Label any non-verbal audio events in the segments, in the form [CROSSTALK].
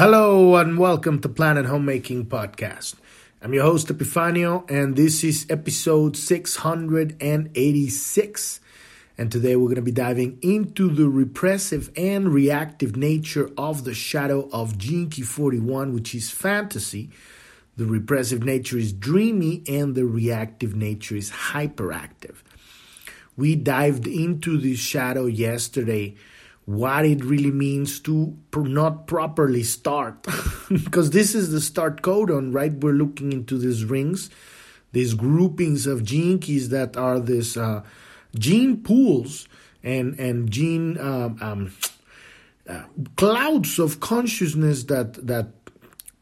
Hello and welcome to Planet Homemaking Podcast. I'm your host Epifanio and this is episode 686. And today we're going to be diving into the repressive and reactive nature of the shadow of Key 41, which is fantasy. The repressive nature is dreamy and the reactive nature is hyperactive. We dived into this shadow yesterday what it really means to not properly start. [LAUGHS] Because this is the start codon right we're looking into these rings these groupings of gene keys that are these uh, gene pools and and gene um, um, uh, clouds of consciousness that that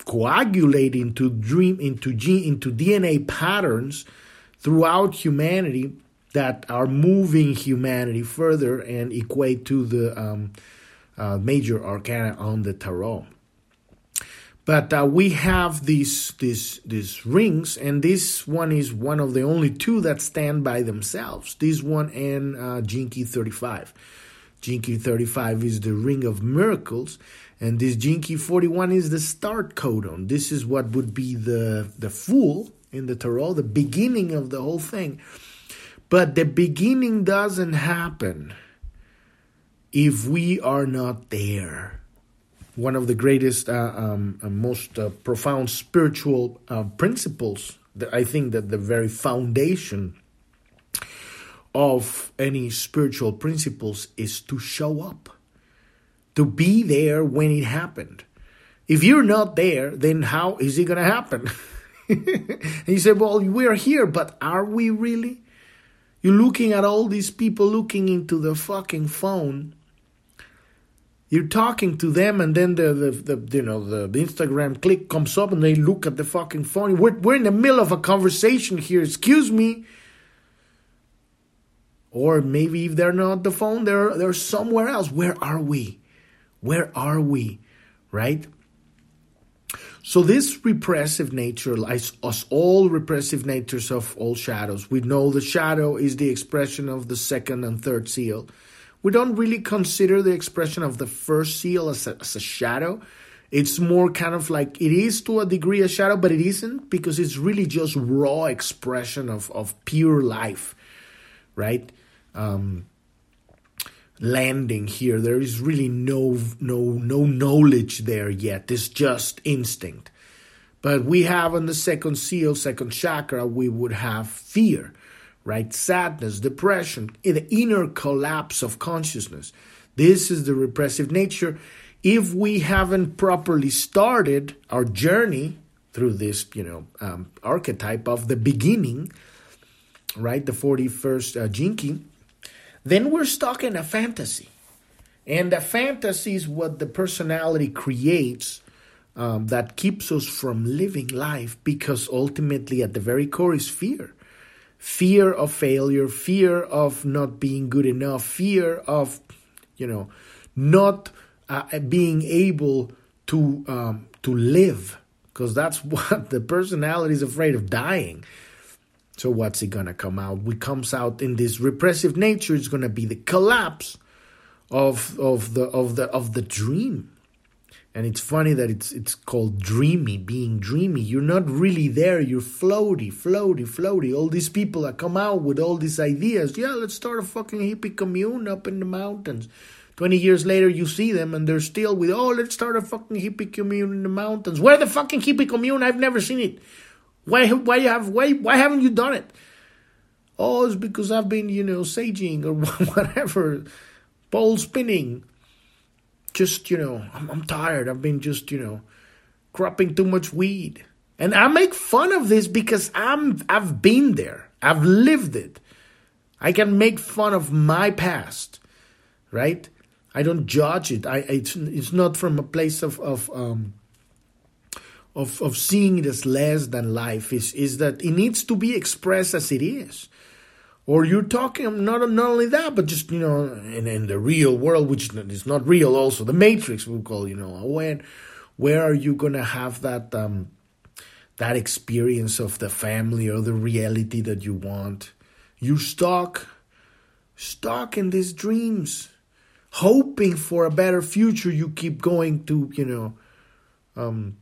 coagulate into dream into gene into DNA patterns throughout humanity that are moving humanity further and equate to the um, uh, major arcana on the tarot. But uh, we have these these these rings, and this one is one of the only two that stand by themselves. This one and uh, 35. Gene Key 35 is the ring of miracles, and this Key 41 is the start codon. This is what would be the the fool in the tarot, the beginning of the whole thing. But the beginning doesn't happen if we are not there. One of the greatest, uh, um, uh, most uh, profound spiritual uh, principles, that I think that the very foundation of any spiritual principles is to show up, to be there when it happened. If you're not there, then how is it going to happen? [LAUGHS] and you say, well, we're here, but are we really? You're looking at all these people looking into the fucking phone. You're talking to them, and then the, the, the you know the, the Instagram click comes up, and they look at the fucking phone. We're we're in the middle of a conversation here. Excuse me. Or maybe if they're not the phone, they're they're somewhere else. Where are we? Where are we? Right? So this repressive nature, like us all repressive natures of all shadows, we know the shadow is the expression of the second and third seal. We don't really consider the expression of the first seal as a, as a shadow. It's more kind of like it is to a degree a shadow, but it isn't because it's really just raw expression of, of pure life, right? Um, landing here. There is really no no no knowledge there yet. It's just instinct. But we have on the second seal, second chakra, we would have fear, right? Sadness, depression, the inner collapse of consciousness. This is the repressive nature. If we haven't properly started our journey through this, you know, um, archetype of the beginning, right? The 41st uh, Key, then we're stuck in a fantasy. And a fantasy is what the personality creates um, that keeps us from living life because ultimately, at the very core, is fear fear of failure, fear of not being good enough, fear of, you know, not uh, being able to um, to live because that's [LAUGHS] what the personality is afraid of dying. So what's it gonna come out? What comes out in this repressive nature is gonna be the collapse of of the of the of the dream. And it's funny that it's it's called dreamy, being dreamy. You're not really there. You're floaty, floaty, floaty. All these people that come out with all these ideas. Yeah, let's start a fucking hippie commune up in the mountains. 20 years later, you see them and they're still with, oh, let's start a fucking hippie commune in the mountains. Where the fucking hippie commune? I've never seen it. Why why have why why haven't you done it? Oh, it's because I've been, you know, saging or [LAUGHS] whatever, pole spinning. Just, you know, I'm, I'm tired. I've been just, you know, cropping too much weed. And I make fun of this because I'm I've been there. I've lived it. I can make fun of my past, right? I don't judge it. I it's it's not from a place of of um of, of seeing it as less than life is, is that it needs to be expressed as it is. Or you're talking not, not only that, but just, you know, in, in the real world, which is not real also, the matrix we call, you know, when, where are you to have that, um, that experience of the family or the reality that you want? You're stuck, stuck in these dreams, hoping for a better future. You keep going to, you know, um,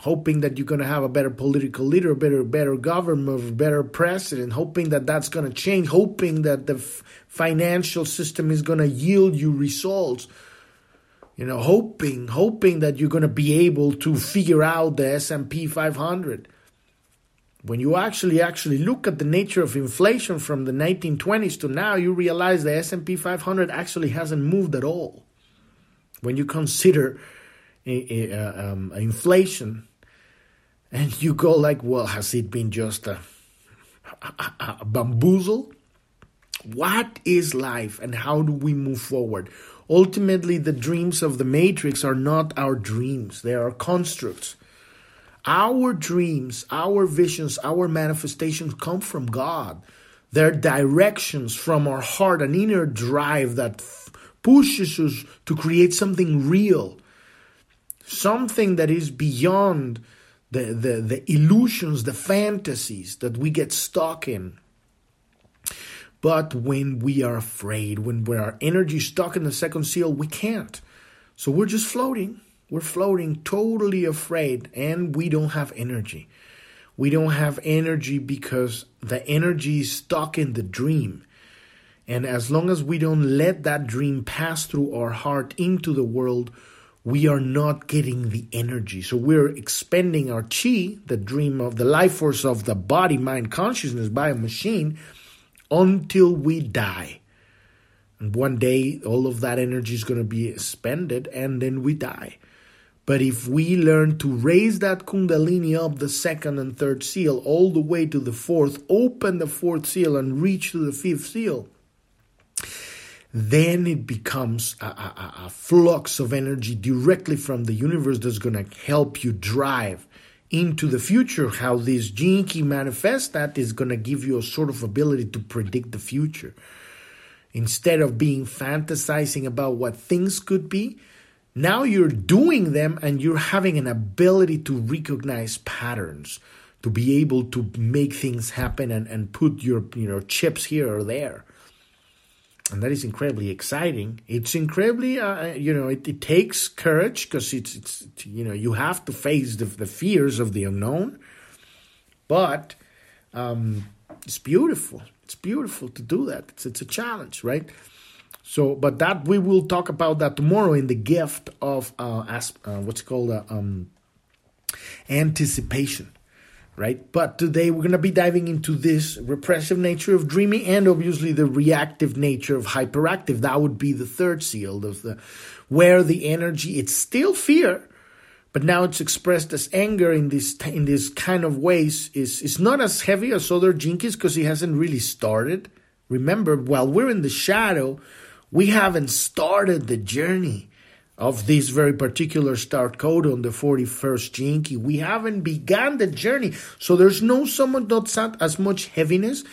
hoping that you're going to have a better political leader, better better government, better president, hoping that that's going to change, hoping that the f- financial system is going to yield you results. You know, hoping hoping that you're going to be able to figure out the S&P 500. When you actually actually look at the nature of inflation from the 1920s to now, you realize the S&P 500 actually hasn't moved at all. When you consider uh, um, inflation, and you go like, well, has it been just a, a, a bamboozle? What is life and how do we move forward? Ultimately, the dreams of the Matrix are not our dreams, they are constructs. Our dreams, our visions, our manifestations come from God. They're directions from our heart, an inner drive that pushes us to create something real, something that is beyond the, the, the illusions, the fantasies that we get stuck in. But when we are afraid, when our energy is stuck in the second seal, we can't. So we're just floating. We're floating totally afraid and we don't have energy. We don't have energy because the energy is stuck in the dream. And as long as we don't let that dream pass through our heart into the world, we are not getting the energy. So we're expending our chi, the dream of the life force of the body, mind, consciousness by a machine until we die. And one day, all of that energy is going to be expended and then we die. But if we learn to raise that Kundalini up the second and third seal all the way to the fourth, open the fourth seal and reach to the fifth seal, then it becomes a, a, a, flux of energy directly from the universe that's going to help you drive into the future. How this gene key manifests that is going to give you a sort of ability to predict the future. Instead of being fantasizing about what things could be, now you're doing them and you're having an ability to recognize patterns, to be able to make things happen and, and put your you know chips here or there and that is incredibly exciting. It's incredibly, uh, you know, it, it takes courage because it's, it's, you know, you have to face the, the fears of the unknown, but um, it's beautiful. It's beautiful to do that. It's, it's a challenge, right? So, but that we will talk about that tomorrow in the gift of uh, as, uh what's called uh, um, anticipation right? But today we're going to be diving into this repressive nature of dreaming and obviously the reactive nature of hyperactive. That would be the third seal of the where the energy it's still fear, but now it's expressed as anger in this in this kind of ways is is not as heavy as other Gene Keys because he hasn't really started. Remember, while we're in the shadow, we haven't started the journey of this very particular start codon the 41st Gene Key. We haven't begun the journey. So there's no somewhat not sat as much heaviness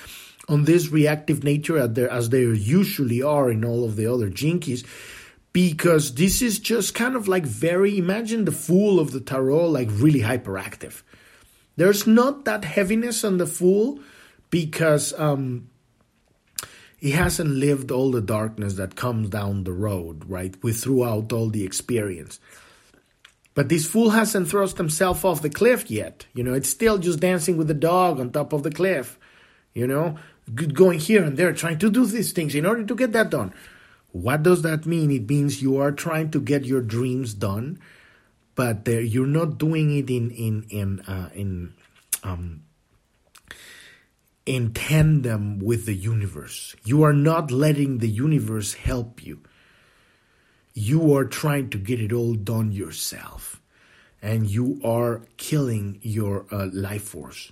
on this reactive nature as there usually are in all of the other Gene Keys Because this is just kind of like very, imagine the fool of the tarot, like really hyperactive. There's not that heaviness on the fool because um, he hasn't lived all the darkness that comes down the road, right? With throughout all the experience. But this fool hasn't thrust himself off the cliff yet. You know, it's still just dancing with the dog on top of the cliff. You know, going here and there, trying to do these things in order to get that done. What does that mean? It means you are trying to get your dreams done, but you're not doing it in in in uh, in um, in tandem with the universe. You are not letting the universe help you. You are trying to get it all done yourself. And you are killing your uh, life force.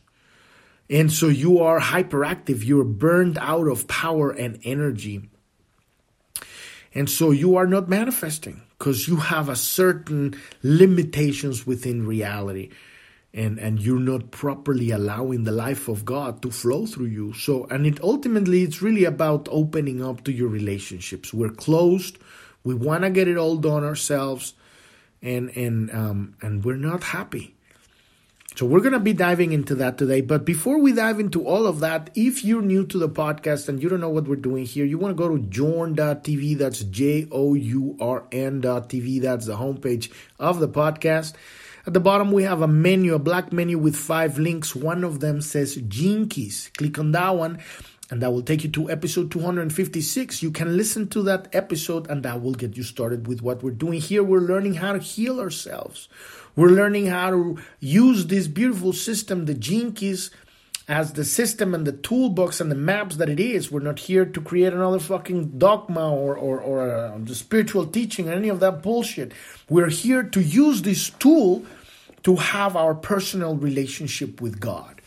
And so you are hyperactive. You're burned out of power and energy. And so you are not manifesting because you have a certain limitations within reality and and you're not properly allowing the life of God to flow through you. So and it ultimately it's really about opening up to your relationships. We're closed. We want to get it all done ourselves, and and um, and we're not happy. So we're gonna be diving into that today. But before we dive into all of that, if you're new to the podcast and you don't know what we're doing here, you want to go to journ.tv. That's J O U R N.tv. That's the homepage of the podcast. At the bottom, we have a menu, a black menu with five links. One of them says Keys. Click on that one, and that will take you to episode 256. You can listen to that episode, and that will get you started with what we're doing here. We're learning how to heal ourselves. We're learning how to use this beautiful system, the Keys, as the system and the toolbox and the maps that it is. We're not here to create another fucking dogma or, or, or uh, the spiritual teaching or any of that bullshit. We're here to use this tool to have our personal relationship with God.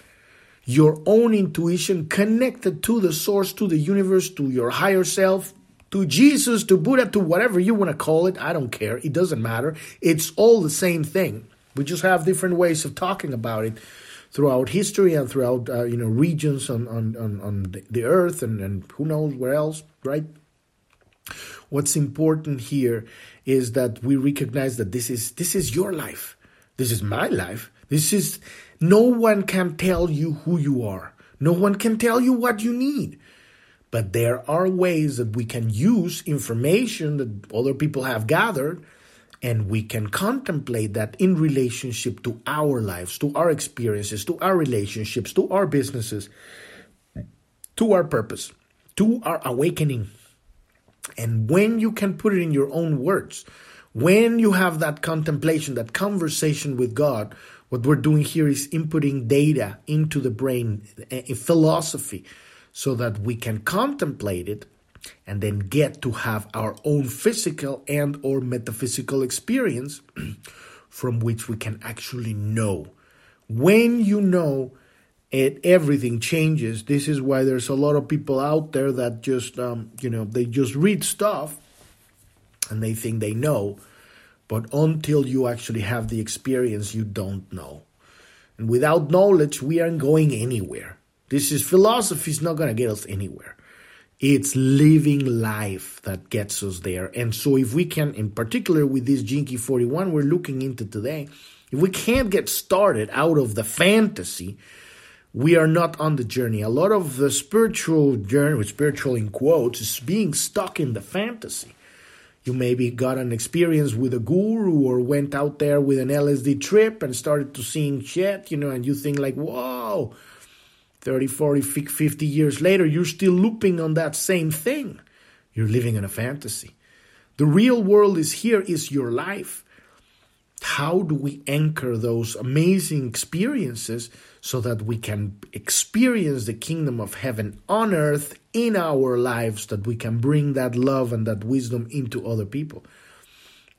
Your own intuition connected to the source, to the universe, to your higher self, to Jesus, to Buddha, to whatever you want to call it. I don't care. It doesn't matter. It's all the same thing. We just have different ways of talking about it throughout history and throughout uh, you know regions on on on, on the earth and, and who knows where else right? What's important here is that we recognize that this is this is your life. This is my life. This is no one can tell you who you are. No one can tell you what you need. But there are ways that we can use information that other people have gathered and we can contemplate that in relationship to our lives, to our experiences, to our relationships, to our businesses, to our purpose, to our awakening. And when you can put it in your own words, when you have that contemplation, that conversation with God, what we're doing here is inputting data into the brain, a philosophy, so that we can contemplate it and then get to have our own physical and or metaphysical experience [CLEARS THROAT] from which we can actually know. When you know it everything changes. This is why there's a lot of people out there that just um, you know they just read stuff and they think they know but until you actually have the experience you don't know. And without knowledge we aren't going anywhere. This is philosophy is not going to get us anywhere it's living life that gets us there. And so, if we can, in particular with this Key 41 we're looking into today, if we can't get started out of the fantasy, we are not on the journey. A lot of the spiritual journey, spiritual in quotes, is being stuck in the fantasy. You maybe got an experience with a guru or went out there with an LSD trip and started to seeing shit, you know, and you think like, whoa, 30, 40, 50 years later, you're still looping on that same thing. You're living in a fantasy. The real world is here, is your life. How do we anchor those amazing experiences so that we can experience the kingdom of heaven on earth in our lives, that we can bring that love and that wisdom into other people?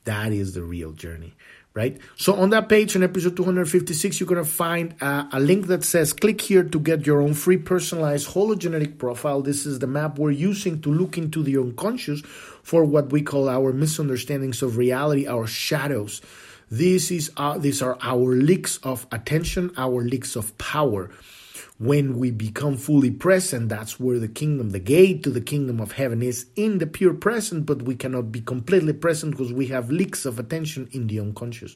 That is the real journey right? So on that page in episode 256, you're going to find a, a, link that says click here to get your own free personalized hologenetic profile. This is the map we're using to look into the unconscious for what we call our misunderstandings of reality, our shadows. This is uh, these are our leaks of attention, our leaks of power when we become fully present, that's where the kingdom, the gate to the kingdom of heaven is in the pure present, but we cannot be completely present because we have leaks of attention in the unconscious.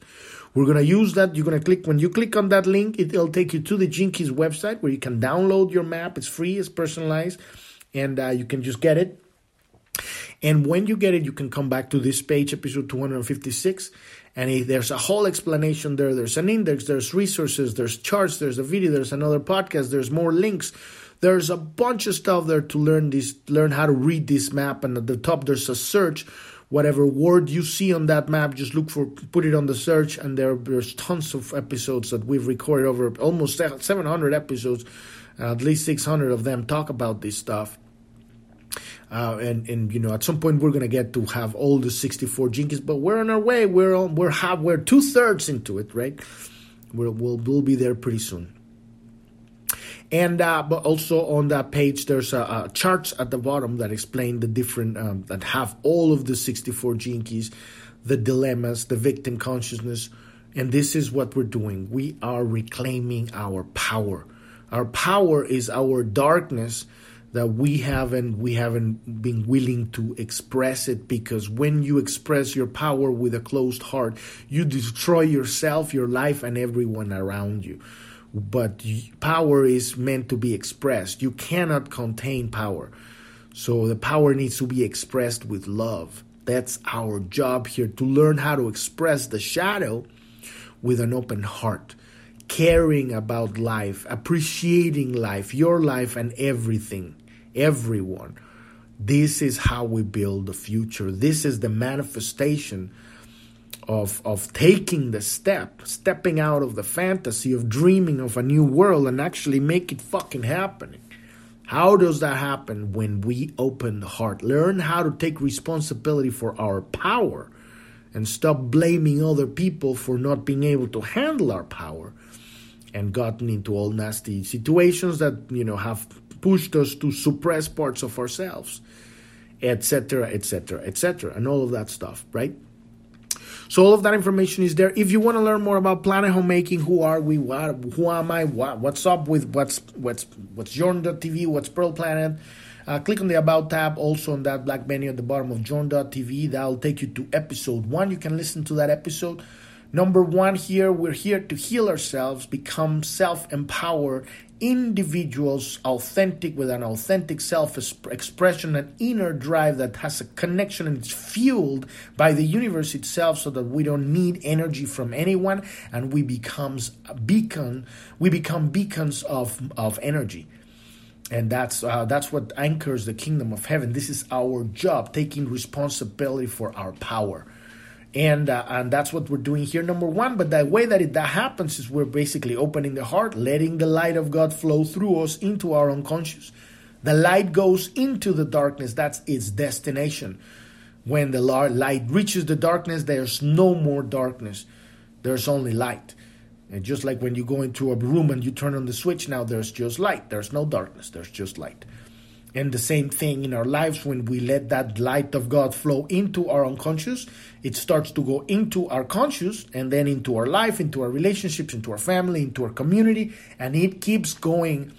We're going to use that. You're going to click, when you click on that link, it'll take you to the Keys website where you can download your map. It's free, it's personalized, and uh, you can just get it. And when you get it, you can come back to this page, episode 256, and there's a whole explanation there. There's an index, there's resources, there's charts, there's a video, there's another podcast, there's more links. There's a bunch of stuff there to learn this, learn how to read this map. And at the top, there's a search. Whatever word you see on that map, just look for, put it on the search, and there, there's tons of episodes that we've recorded over almost 700 episodes. at least 600 of them talk about this stuff uh, and and you know at some point we're gonna get to have all the 64 Gene Keys, but we're on our way. We're on, we're half we're two thirds into it, right? We'll, we'll we'll be there pretty soon. And uh, but also on that page, there's a, a charts at the bottom that explain the different um, that have all of the 64 Gene Keys, the dilemmas, the victim consciousness, and this is what we're doing. We are reclaiming our power. Our power is our darkness that we haven't we haven't been willing to express it because when you express your power with a closed heart you destroy yourself your life and everyone around you. But power is meant to be expressed. You cannot contain power. So the power needs to be expressed with love. That's our job here to learn how to express the shadow with an open heart, caring about life, appreciating life, your life, and everything, everyone. This is how we build the future. This is the manifestation of of taking the step, stepping out of the fantasy of dreaming of a new world and actually make it fucking happen. How does that happen when we open the heart? Learn how to take responsibility for our power and stop blaming other people for not being able to handle our power and gotten into all nasty situations that, you know, have pushed us to suppress parts of ourselves, etc., etc., etc., and all of that stuff, right? So all of that information is there. If you want to learn more about Planet Homemaking, who are we? What? Who am I? What? What's up with what's what's what's Journ.tv? What's Pearl Planet? Uh, click on the About tab, also on that black menu at the bottom of Journ.tv. That'll take you to episode one. You can listen to that episode. Number one, here we're here to heal ourselves, become self empowered, individuals authentic with an authentic self expression, an inner drive that has a connection and it's fueled by the universe itself so that we don't need energy from anyone and we becomes a beacon we become beacons of of energy. And that's uh, that's what anchors the kingdom of heaven. This is our job taking responsibility for our power and uh, and that's what we're doing here. Number one but the way that it that happens is we're basically opening the heart letting the light of god flow through us into our unconscious. The light goes into the darkness. That's its destination. When the light reaches the darkness there's no more darkness. There's only light. And just like when you go into a room and you turn on the switch now there's just light. There's no darkness. There's just light and the same thing in our lives when we let that light of God flow into our unconscious, it starts to go into our conscious and then into our life, into our relationships, into our family, into our community, and it keeps going.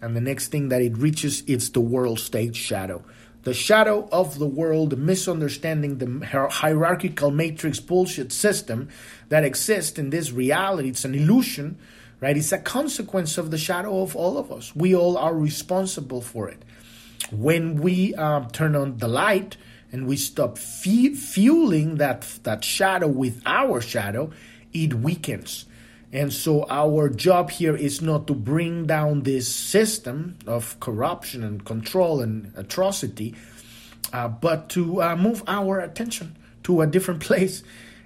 And the next thing that it reaches, it's the world stage shadow. The shadow of the world, misunderstanding the hierarchical matrix bullshit system that exists in this reality. It's an illusion, right? It's a consequence of the shadow of all of us. We all are responsible for it when we um, turn on the light and we stop fueling that that shadow with our shadow, it weakens. And so our job here is not to bring down this system of corruption and control and atrocity, uh, but to uh, move our attention to a different [LAUGHS] place.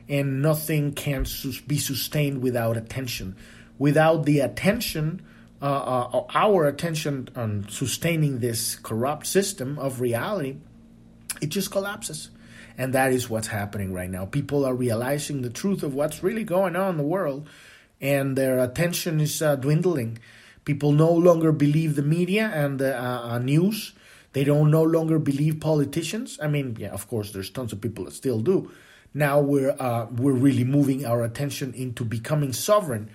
And nothing can be sustained without attention. Without the attention, uh, uh, our attention on sustaining this corrupt system of reality, it just collapses. And that is what's happening right now. People are realizing the truth of what's really going on in the world, and their attention is uh, dwindling. People no longer believe the media and the uh, uh, news. They don't no longer believe politicians. I mean, yeah, of course, there's tons of people that still do. Now we're uh, we're really moving our attention into becoming sovereign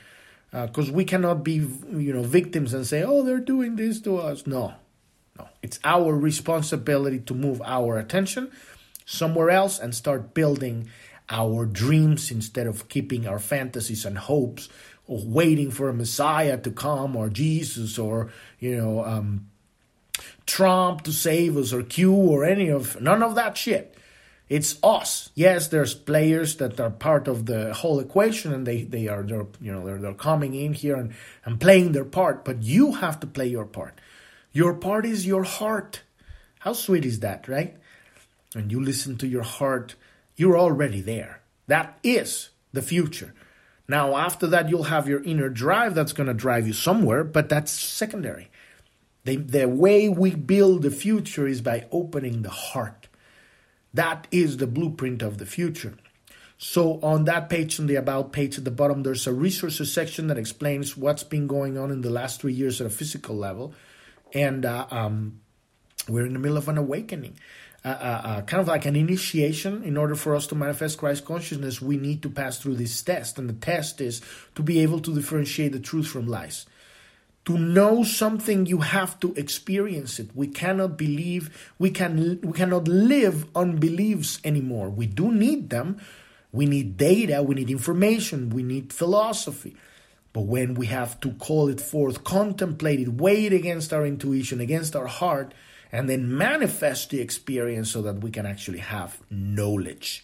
because uh, we cannot be you know victims and say oh they're doing this to us. No no. It's our responsibility to move our attention somewhere else and start building our dreams instead of keeping our fantasies and hopes of waiting for a messiah to come or jesus or you know um, trump to save us or q or any of none of that shit it's us. Yes, there's players that are part of the whole equation and they, they are they're you know they're, they're coming in here and, and playing their part, but you have to play your part. Your part is your heart. How sweet is that, right? When you listen to your heart, you're already there. That is the future. Now, after that, you'll have your inner drive that's going to drive you somewhere, but that's secondary. The, the way we build the future is by opening the heart. That is the blueprint of the future. So on that page, on the About page at the bottom, there's a resources section that explains what's been going on in the last three years at a physical level. And uh, um, we're in the middle of an awakening. Uh, uh, uh, kind of like an initiation. In order for us to manifest Christ consciousness, we need to pass through this test. And the test is to be able to differentiate the truth from lies. To know something, you have to experience it. We cannot believe, we, can, we cannot live on beliefs anymore. We do need them. We need data, we need information, we need philosophy. But when we have to call it forth, contemplate it, weigh it against our intuition, against our heart, and then manifest the experience so that we can actually have knowledge.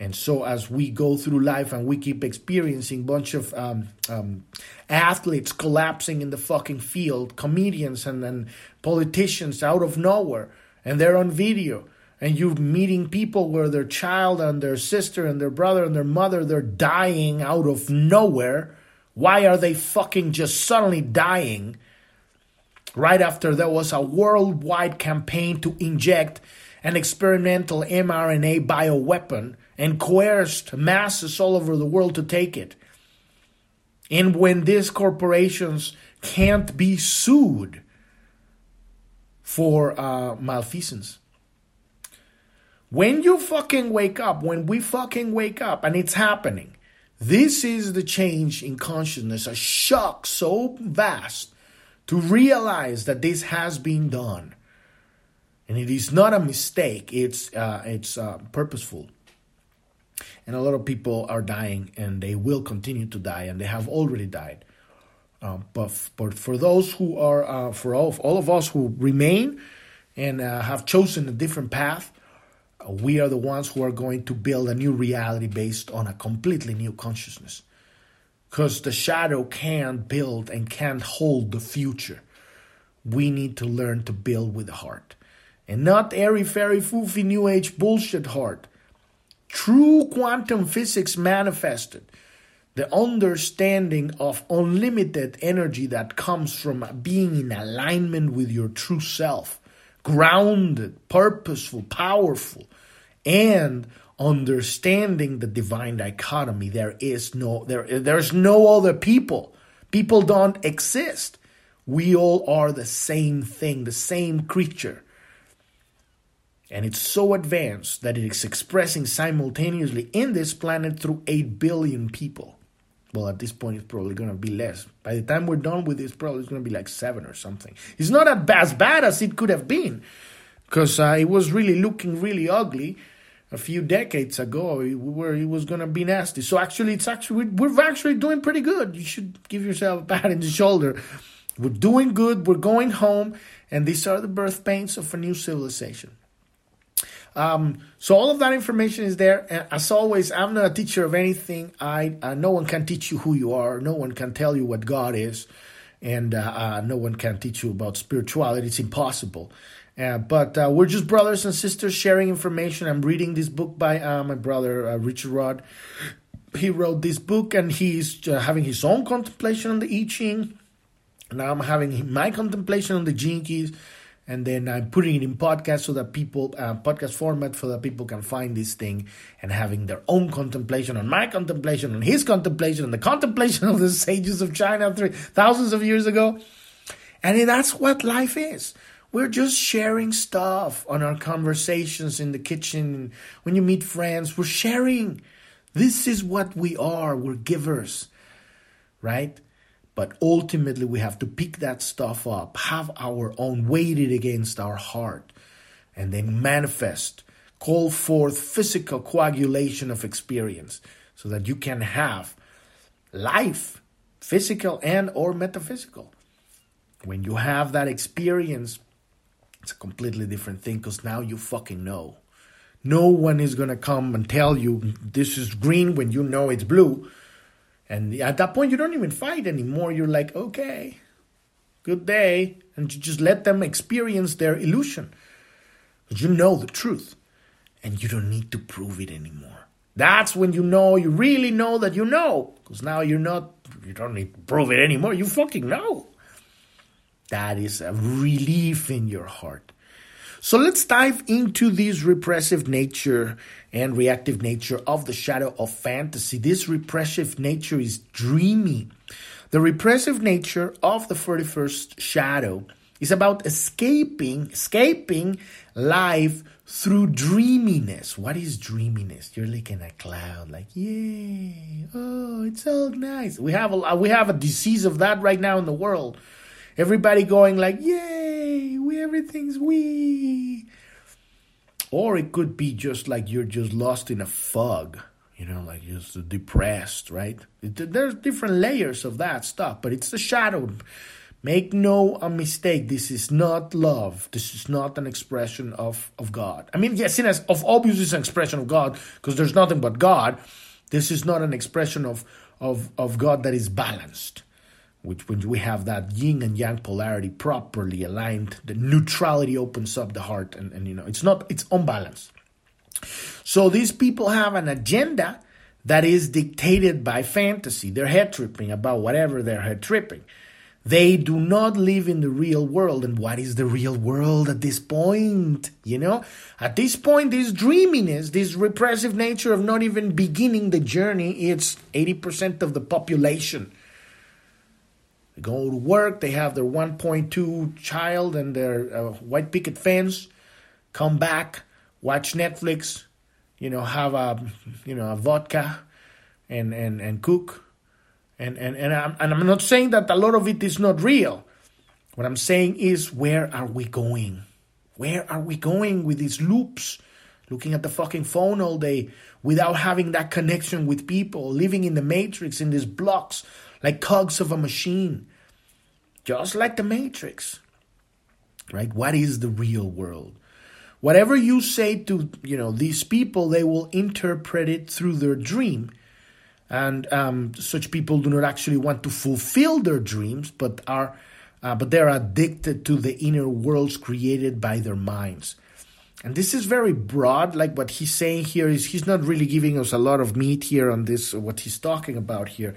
And so, as we go through life and we keep experiencing bunch of um, um, athletes collapsing in the fucking field, comedians and, and politicians out of nowhere, and they're on video, and you're meeting people where their child and their sister and their brother and their mother they're dying out of nowhere. Why are they fucking just suddenly dying? Right after there was a worldwide campaign to inject an experimental mRNA bioweapon and coerced masses all over the world to take it. And when these corporations can't be sued for uh, malfeasance. When you fucking wake up, when we fucking wake up, and it's happening, this is the change in consciousness, a shock so vast to realize that this has been done. And it is not a mistake, it's, uh, it's uh, purposeful and a lot of people are dying and they will continue to die and they have already died. Uh, but, but for those who are uh, for all of, all of us who remain and uh, have chosen a different path uh, we are the ones who are going to build a new reality based on a completely new consciousness. Because the shadow can't build and can't hold the future. We need to learn to build with the heart. And not airy fairy foofy new age bullshit heart True quantum physics manifested the understanding of unlimited energy that comes from being in alignment with your true self, grounded, purposeful, powerful, and understanding the divine dichotomy. There is no there there's no other people. People don't exist. We all are the same thing, the same creature. And it's so advanced that it is expressing simultaneously in this planet through 8 billion people. Well, at this point, it's probably going to be less. By the time we're done with this, probably it's going to be like 7 or something. It's not as bad as it could have been because uh, it was really looking really ugly a few decades ago where it was going to be nasty. So actually, it's actually, we're actually doing pretty good. You should give yourself a pat in the shoulder. We're doing good. We're going home. And these are the birth pains of a new civilization. Um, so all of that information is there. And as always, I'm not a teacher of anything. I uh, no one can teach you who you are. No one can tell you what God is, and uh, uh, no one can teach you about spirituality. It's impossible. Uh, but uh, we're just brothers and sisters sharing information. I'm reading this book by uh, my brother Richard Rudd. He wrote this book, and he's having his own contemplation on the I Ching. Now I'm having my contemplation on the Keys and then I'm putting it in podcast so that people uh, podcast format so that people can find this thing and having their own contemplation on my contemplation on his contemplation on the contemplation of the sages of China three thousands of years ago, and that's what life is. We're just sharing stuff on our conversations in the kitchen. When you meet friends, we're sharing. This is what we are. We're givers, right? But ultimately, we have to pick that stuff up, have our own, weight it against our heart, and then manifest, call forth physical coagulation of experience so that you can have life, physical and or metaphysical. When you have that experience, it's a completely different thing because now you fucking know. No one is going to come and tell you this is green when you know it's blue and at that point, you don't even fight anymore. You're like, okay, good day. And you just let them experience their illusion. You know the truth. And you don't need to prove it anymore. That's when you know, you really know that you know. Because now you're not, you don't need to prove it anymore. You fucking know. That is a relief in your heart. So let's dive into this repressive nature and reactive nature of the shadow of fantasy. This repressive nature is dreamy. The repressive nature of the 41st shadow is about escaping, escaping life through dreaminess. What is dreaminess? You're like in a cloud, like yay, oh, it's so nice. We have a we have a disease of that right now in the world Everybody going like, yay, we everything's we. Or it could be just like you're just lost in a fog, you know, like just depressed, right? It, there's different layers of that stuff, but it's the shadow Make no a mistake. This is not love. This is not an expression of, of God. I mean, yes, it is of obviously it's an expression of God because there's nothing but God. This is not an expression of, of, of God that is balanced, which when we have that yin and yang polarity properly aligned, the neutrality opens up the heart, and, and you know, it's not, it's unbalanced. So these people have an agenda that is dictated by fantasy. They're head tripping about whatever they're head tripping. They do not live in the real world. And what is the real world at this point? You know, at this point, this dreaminess, this repressive nature of not even beginning the journey, it's 80% of the population. They go to work, they have their 1.2 child and their uh, white picket fence, come back, watch Netflix, you know, have a, you know, a vodka and, and, and cook and, and, and, I'm, and I'm not saying that a lot of it is not real. What I'm saying is, where are we going? Where are we going with these loops? Looking at the fucking phone all day without having that connection with people, living in the matrix, in these blocks, like cogs of a machine. Just like the matrix. Right? What is the real world? Whatever you say to, you know, these people, they will interpret it through their dream and um, such people do not actually want to fulfill their dreams, but are uh, but they're addicted to the inner worlds created by their minds. And this is very broad. Like what he's saying here is he's not really giving us a lot of meat here on this what he's talking about here.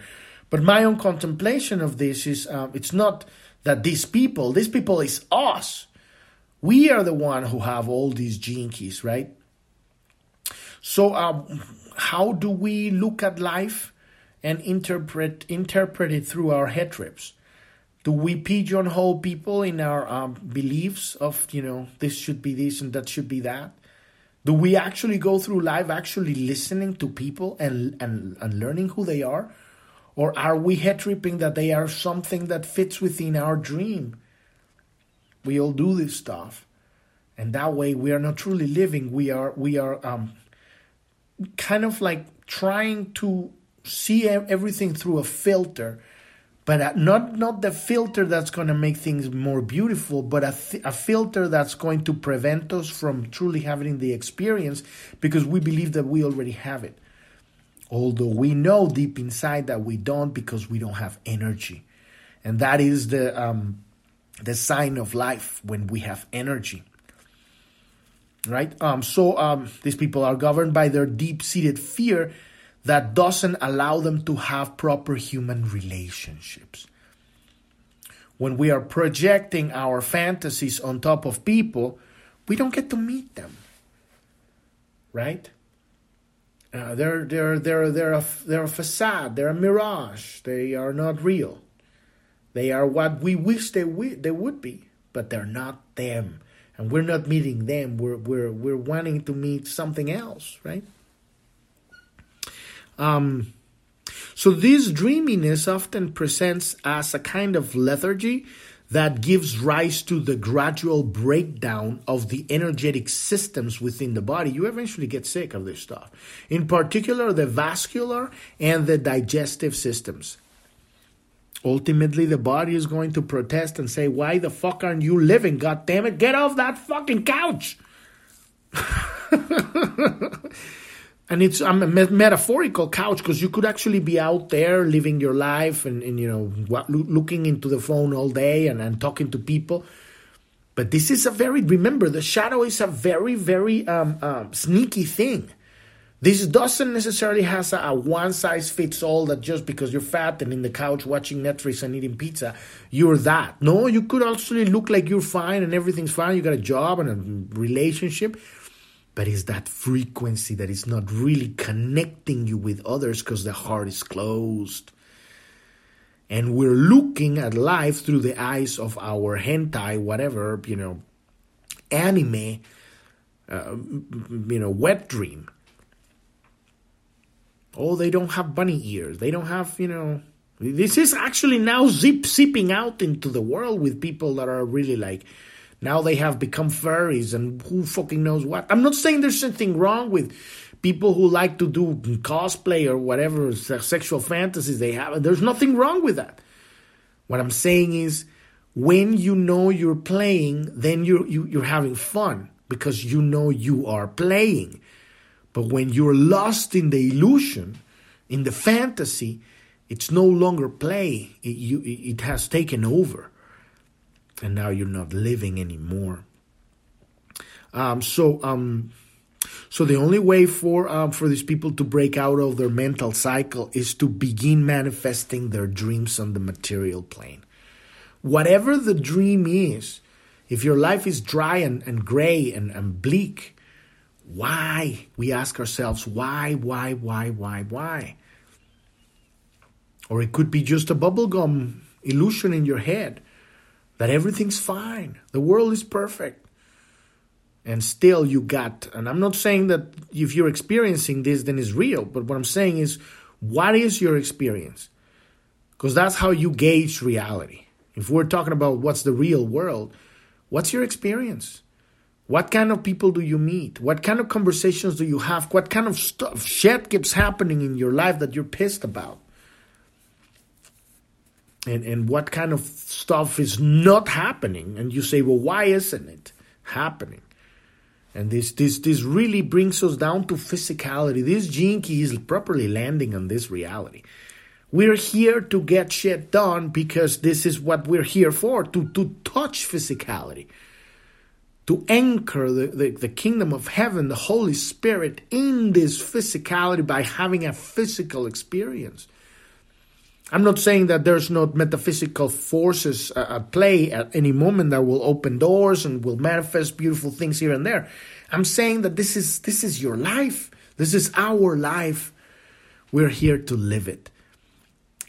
But my own contemplation of this is uh, it's not that these people, these people is us. We are the one who have all these gene keys, right? So um, how do we look at life and interpret interpret it through our head trips? Do we pigeonhole people in our um, beliefs of you know this should be this and that should be that? Do we actually go through life actually listening to people and and, and learning who they are? Or are we head tripping that they are something that fits within our dream? We all do this stuff. And that way we are not truly living. We are we are um, kind of like trying to see everything through a filter but not not the filter that's going to make things more beautiful but a, th- a filter that's going to prevent us from truly having the experience because we believe that we already have it although we know deep inside that we don't because we don't have energy and that is the um, the sign of life when we have energy right? Um, so um, these people are governed by their deep-seated fear that doesn't allow them to have proper human relationships. When we are projecting our fantasies on top of people, we don't get to meet them, right? Uh, they're they're they're they're a they're a facade. They're a mirage. They are not real. They are what we wish they we, they would be, but they're not them and we're not meeting them we're we're we're wanting to meet something else right um so this dreaminess often presents as a kind of lethargy that gives rise to the gradual breakdown of the energetic systems within the body. You eventually get sick of this stuff. In particular, the vascular and the digestive systems. Ultimately, the body is going to protest and say, Why the fuck aren't you living? God damn it, get off that fucking couch! [LAUGHS] and it's a metaphorical couch because you could actually be out there living your life and, and you know looking into the phone all day and, and talking to people but this is a very remember the shadow is a very very um, um, sneaky thing this doesn't necessarily has a, a, one size fits all that just because you're fat and in the couch watching Netflix and eating pizza, you're that. No, you could actually look like you're fine and everything's fine. You got a job and a relationship, but it's that frequency that is not really connecting you with others because the heart is closed. And we're looking at life through the eyes of our hentai, whatever, you know, anime, uh, you know, wet dream Oh, they don't have bunny ears. They don't have, you know. This is actually now zip zipping out into the world with people that are really like, now they have become furries and who fucking knows what. I'm not saying there's something wrong with people who like to do cosplay or whatever sexual fantasies they have. There's nothing wrong with that. What I'm saying is when you know you're playing, then you're, you, you're having fun because you know you are playing. But when you're lost in the illusion, in the fantasy, it's no longer play. It, you, it has taken over. And now you're not living anymore. Um, so, um, so the only way for um, for these people to break out of their mental cycle is to begin manifesting their dreams on the material plane. Whatever the dream is, if your life is dry and, and gray and, and bleak, why? We ask ourselves, why, why, why, why, why? Or it could be just a bubblegum illusion in your head that everything's fine, the world is perfect. And still, you got, and I'm not saying that if you're experiencing this, then it's real, but what I'm saying is, what is your experience? Because that's how you gauge reality. If we're talking about what's the real world, what's your experience? What kind of people do you meet? What kind of conversations do you have? What kind of stuff, shit keeps happening in your life that you're pissed about? And, and what kind of stuff is not happening? And you say, well, why isn't it happening? And this, this, this really brings us down to physicality. This gene key is properly landing on this reality. We're here to get shit done because this is what we're here for, to, to touch physicality to anchor the, the, the, kingdom of heaven, the Holy Spirit, in this physicality by having a physical experience. I'm not saying that there's not metaphysical forces uh, at play at any moment that will open doors and will manifest beautiful things here and there. I'm saying that this is this is your life. This is our life. We're here to live it.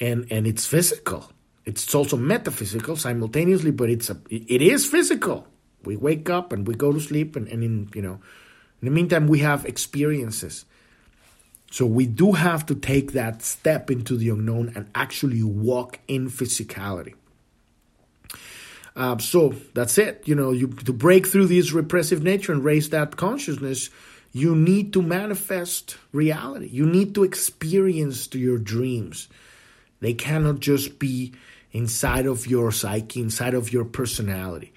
And and it's physical. It's also metaphysical simultaneously, but it's a it is physical. We wake up and we go to sleep, and, and in you know, in the meantime, we have experiences. So we do have to take that step into the unknown and actually walk in physicality. Uh, so that's it. You know, you to break through this repressive nature and raise that consciousness, you need to manifest reality. You need to experience your dreams. They cannot just be inside of your psyche, inside of your personality.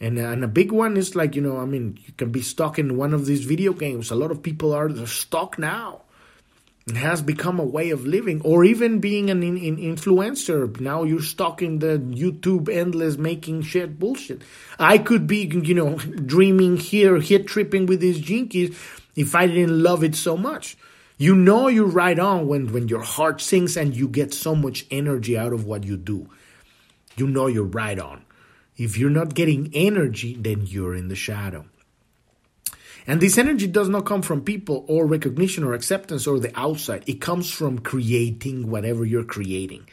And, uh, and a big one is like, you know, I mean, you can be stuck in one of these video games. A lot of people are stuck now. It has become a way of living, or even being an in, in influencer. Now you're stuck in the YouTube endless making shit bullshit. I could be, you know, [LAUGHS] dreaming here, hit tripping with these Gene Keys if I didn't love it so much. You know you're right on when, when your heart sings and you get so much energy out of what you do. You know you're right on. If you're not getting energy, then you're in the shadow. And this energy does not come from people or recognition or acceptance or the outside. It comes from creating whatever you're creating.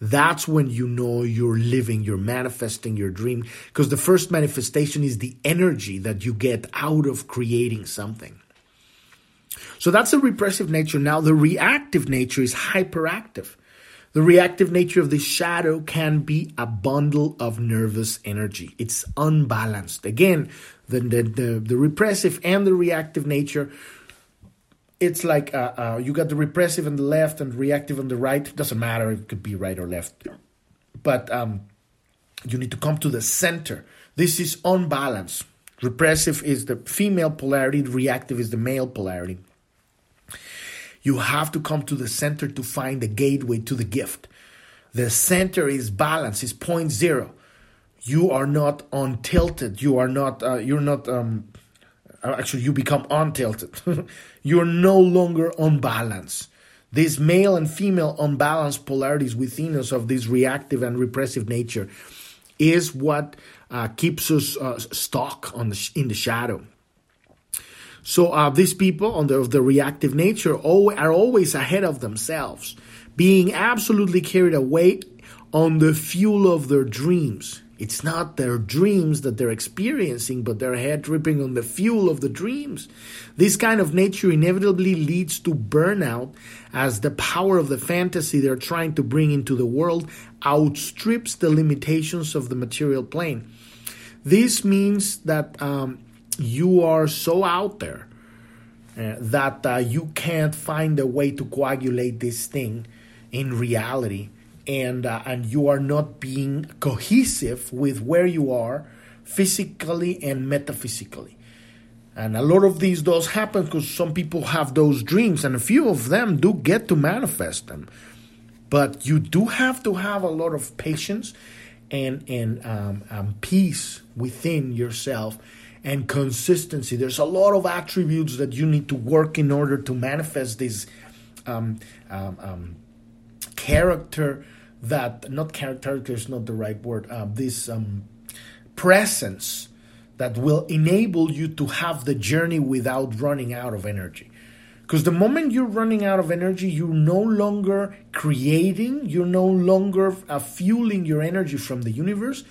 That's when you know you're living, you're manifesting your dream. Because the first manifestation is the energy that you get out of creating something. So that's the repressive nature. Now, the reactive nature is hyperactive. The reactive nature of the shadow can be a bundle of nervous energy. It's unbalanced. Again, the, the, the, the repressive and the reactive nature, it's like uh, uh, you got the repressive on the left and reactive on the right. It doesn't matter, it could be right or left. But um, you need to come to the center. This is unbalanced. Repressive is the female polarity, reactive is the male polarity. You have to come to the center to find the gateway to the gift. The center is balance, is point zero. You are not untilted. You are not. Uh, you're not. Um, actually, you become untilted. [LAUGHS] you're no longer unbalanced. This male and female unbalanced polarities within us of this reactive and repressive nature is what uh, keeps us uh, stuck on the, in the shadow. So uh, these people on the, the reactive nature are always ahead of themselves, being absolutely carried away on the fuel of their dreams. It's not their dreams that they're experiencing, but their head dripping on the fuel of the dreams. This kind of nature inevitably leads to burnout as the power of the fantasy they're trying to bring into the world outstrips the limitations of the material plane. This means that um, you are so out there uh, that uh, you can't find a way to coagulate this thing in reality and uh, and you are not being cohesive with where you are physically and metaphysically. And a lot of these does happen because some people have those dreams, and a few of them do get to manifest them. But you do have to have a lot of patience and and um, um, peace within yourself and consistency. There's a lot of attributes that you need to work in order to manifest this um, um, um character that not character is not the right word. Uh, this um, presence that will enable you to have the journey without running out of energy. Because the moment you're running out of energy, you're no longer creating, you're no longer uh, fueling your energy from the universe.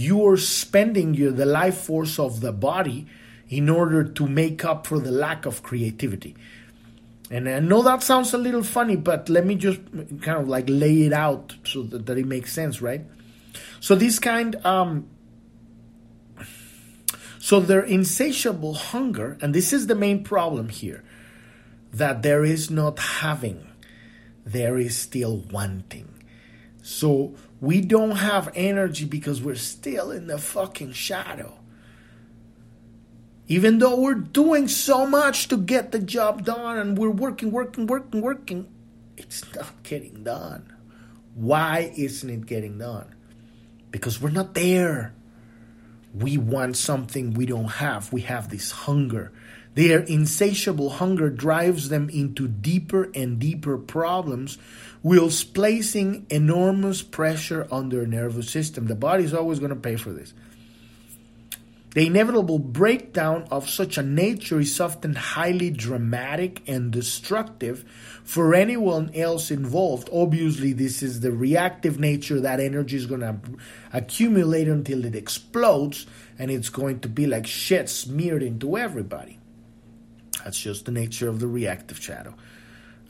You are spending your, the life force of the body in order to make up for the lack of creativity. And I know that sounds a little funny, but let me just kind of like lay it out so that, that it makes sense, right? So this kind, um, so their insatiable hunger, and this is the main problem here that there is not having, there is still wanting. So we don't have energy because we're still in the fucking shadow. Even though we're doing so much to get the job done and we're working, working, working, working, it's not getting done. Why isn't it getting done? Because we're not there. We want something we don't have. We have this hunger their insatiable hunger drives them into deeper and deeper problems, whilst placing enormous pressure on their nervous system. The body is always going to pay for this. The inevitable breakdown of such a nature is often highly dramatic and destructive for anyone else involved. Obviously, this is the reactive nature that energy is going to accumulate until it explodes and it's going to be like shit smeared into everybody. That's just the nature of the reactive shadow.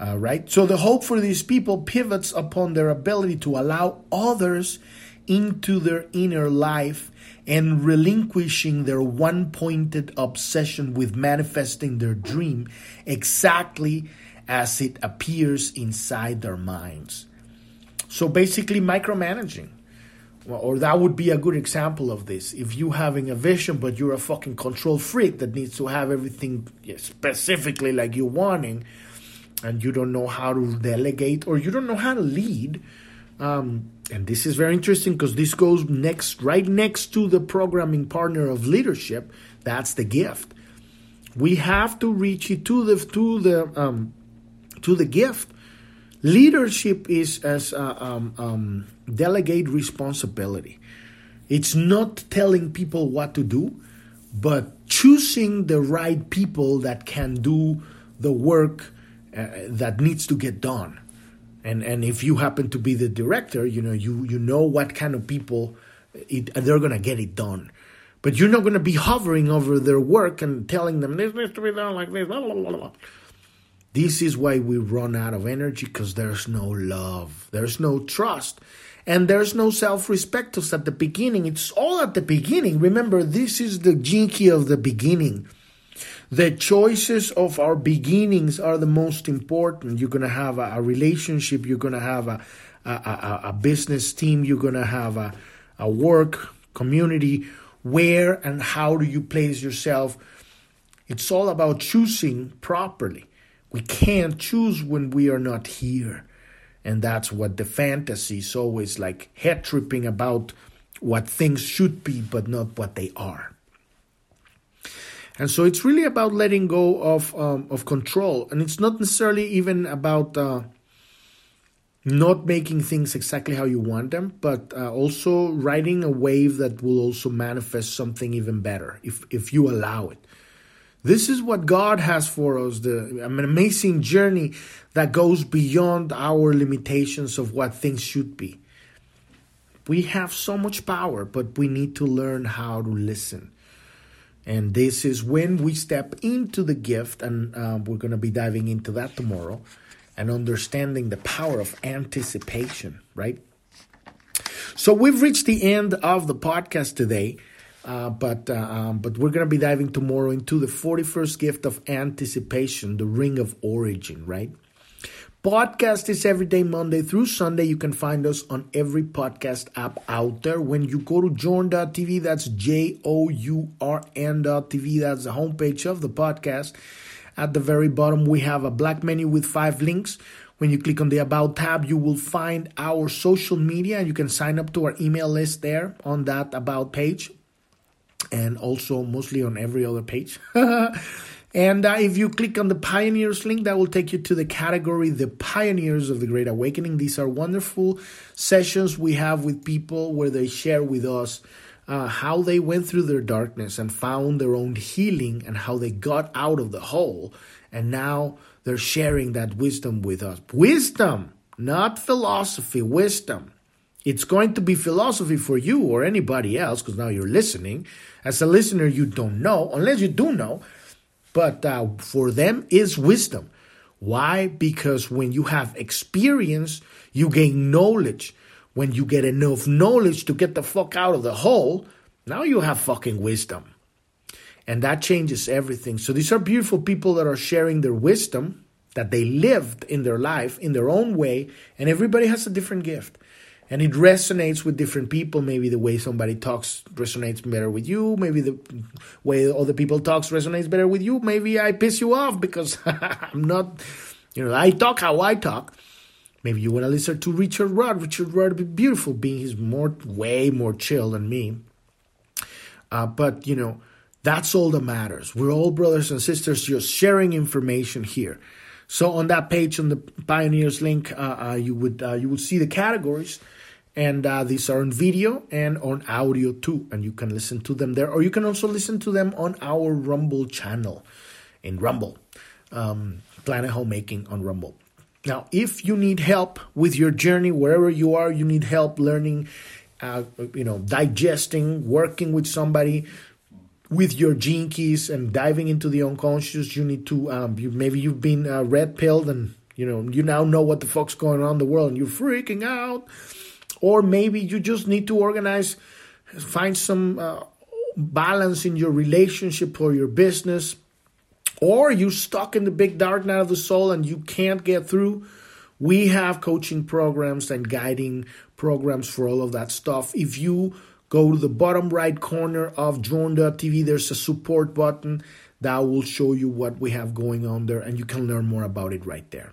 Uh, right? So the hope for these people pivots upon their ability to allow others into their inner life and relinquishing their one pointed obsession with manifesting their dream exactly as it appears inside their minds. So basically, micromanaging or that would be a good example of this. If you having a vision, but you're a fucking control freak that needs to have everything specifically like you're wanting, and you don't know how to delegate or you don't know how to lead. Um, and this is very interesting because this goes next, right next to the programming partner of leadership. That's the gift. We have to reach it to the to the um, to the gift Leadership is as a, um, um, delegate responsibility. It's not telling people what to do, but choosing the right people that can do the work uh, that needs to get done. And and if you happen to be the director, you know you you know what kind of people it, they're gonna get it done. But you're not gonna be hovering over their work and telling them this needs to be done like this. Blah, blah, blah, this is why we run out of energy because there's no love, there's no trust, and there's no self respect at the beginning. It's all at the beginning. Remember, this is the Gene Key of the beginning. The choices of our beginnings are the most important. You're going to have a, a, relationship, you're going to have a, a, a, a business team, you're going to have a, a work community. Where and how do you place yourself? It's all about choosing properly. We can't choose when we are not here. And that's what the fantasy is always like head tripping about what things should be, but not what they are. And so it's really about letting go of um, of control, and it's not necessarily even about uh, not making things exactly how you want them, but uh, also riding a wave that will also manifest something even better if if you allow it. This is what God has for us the, an amazing journey that goes beyond our limitations of what things should be. We have so much power, but we need to learn how to listen. And this is when we step into the gift, and uh, we're going to be diving into that tomorrow and understanding the power of anticipation, right? So we've reached the end of the podcast today. Uh, but uh, um, but we're gonna be diving tomorrow into the 41st gift of anticipation, the ring of origin, right? Podcast is every day, Monday through Sunday. You can find us on every podcast app out there. When you go to journ.tv, that's J O U R N.tv, that's the homepage of the podcast. At the very bottom, we have a black menu with five links. When you click on the About tab, you will find our social media and you can sign up to our email list there on that About page and also mostly on every other page. [LAUGHS] and uh, if you click on the Pioneers link, that will take you to the category The Pioneers of the Great Awakening. These are wonderful sessions we have with people where they share with us. Uh, how they went through their darkness and found their own healing and how they got out of the hole and now they're sharing that wisdom with us. Wisdom, not philosophy, wisdom. It's going to be philosophy for you or anybody else because now you're listening. As a listener, you don't know, unless you do know. But uh, for them is wisdom. Why? Because when you have experience, you gain knowledge. When you get enough knowledge to get the fuck out of the hole, now you have fucking wisdom. And that changes everything. So these are beautiful people that are sharing their wisdom that they lived in their life in their own way. And everybody has a different gift. And it resonates with different people. Maybe the way somebody talks resonates better with you. Maybe the way other people talks resonates better with you. Maybe I piss you off because [LAUGHS] I'm not, you know, I talk how I talk. Maybe you want to listen to Richard Rudd. Richard Rudd be beautiful, being he's more, way more chill than me. Uh, but you know, that's all that matters. We're all brothers and sisters just sharing information here. So on that page on the Pioneers link, uh, uh, you would uh, you would see the categories, and uh, these are on video and on audio too, and you can listen to them there, or you can also listen to them on our Rumble channel, in Rumble, um, Planet Homemaking on Rumble. Now, if you need help with your journey, wherever you are, you need help learning, uh, you know, digesting, working with somebody with your gene keys and diving into the unconscious, you need to um, you, maybe you've been uh, red pilled and you know you now know what the fuck's going on in the world and you're freaking out, or maybe you just need to organize, find some uh, balance in your relationship or your business, or you're stuck in the big dark night of the soul and you can't get through. We have coaching programs and guiding programs for all of that stuff. If you Go to the bottom right corner of journ.tv. There's a support button that will show you what we have going on there, and you can learn more about it right there.